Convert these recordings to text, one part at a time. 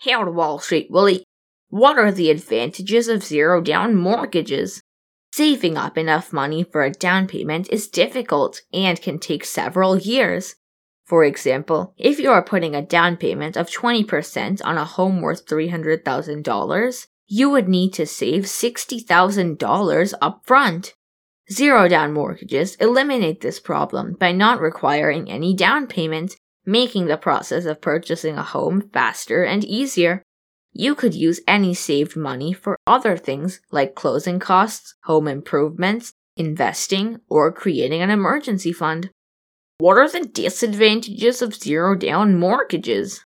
Hail Wall Street, Willie. What are the advantages of zero down mortgages? Saving up enough money for a down payment is difficult and can take several years. For example, if you are putting a down payment of 20% on a home worth $300,000, you would need to save $60,000 upfront. Zero down mortgages eliminate this problem by not requiring any down payment, making the process of purchasing a home faster and easier. You could use any saved money for other things like closing costs, home improvements, investing, or creating an emergency fund. What are the disadvantages of zero down mortgages?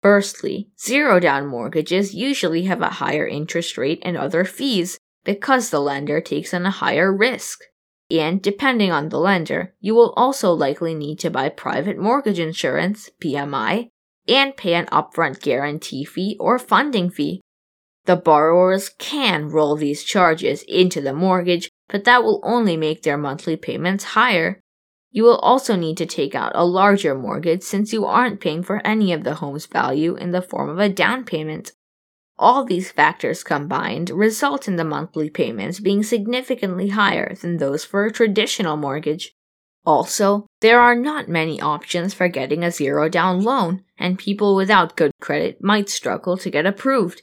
Firstly, zero down mortgages usually have a higher interest rate and other fees because the lender takes on a higher risk. And depending on the lender, you will also likely need to buy private mortgage insurance, PMI, and pay an upfront guarantee fee or funding fee. The borrowers can roll these charges into the mortgage, but that will only make their monthly payments higher. You will also need to take out a larger mortgage since you aren't paying for any of the home's value in the form of a down payment. All these factors combined result in the monthly payments being significantly higher than those for a traditional mortgage. Also, there are not many options for getting a zero down loan, and people without good credit might struggle to get approved.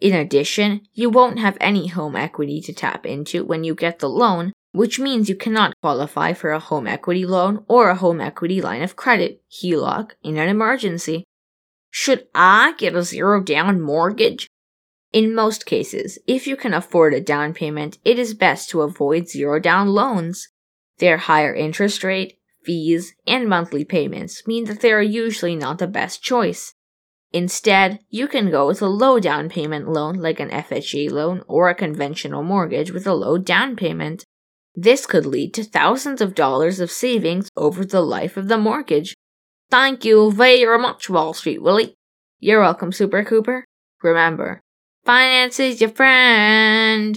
In addition, you won't have any home equity to tap into when you get the loan, which means you cannot qualify for a home equity loan or a home equity line of credit, HELOC, in an emergency. Should I get a zero down mortgage? In most cases, if you can afford a down payment, it is best to avoid zero down loans. Their higher interest rate, fees, and monthly payments mean that they are usually not the best choice. Instead, you can go with a low down payment loan like an FHA loan or a conventional mortgage with a low down payment. This could lead to thousands of dollars of savings over the life of the mortgage. Thank you very much, Wall Street Willie. You're welcome, Super Cooper. Remember, finance is your friend.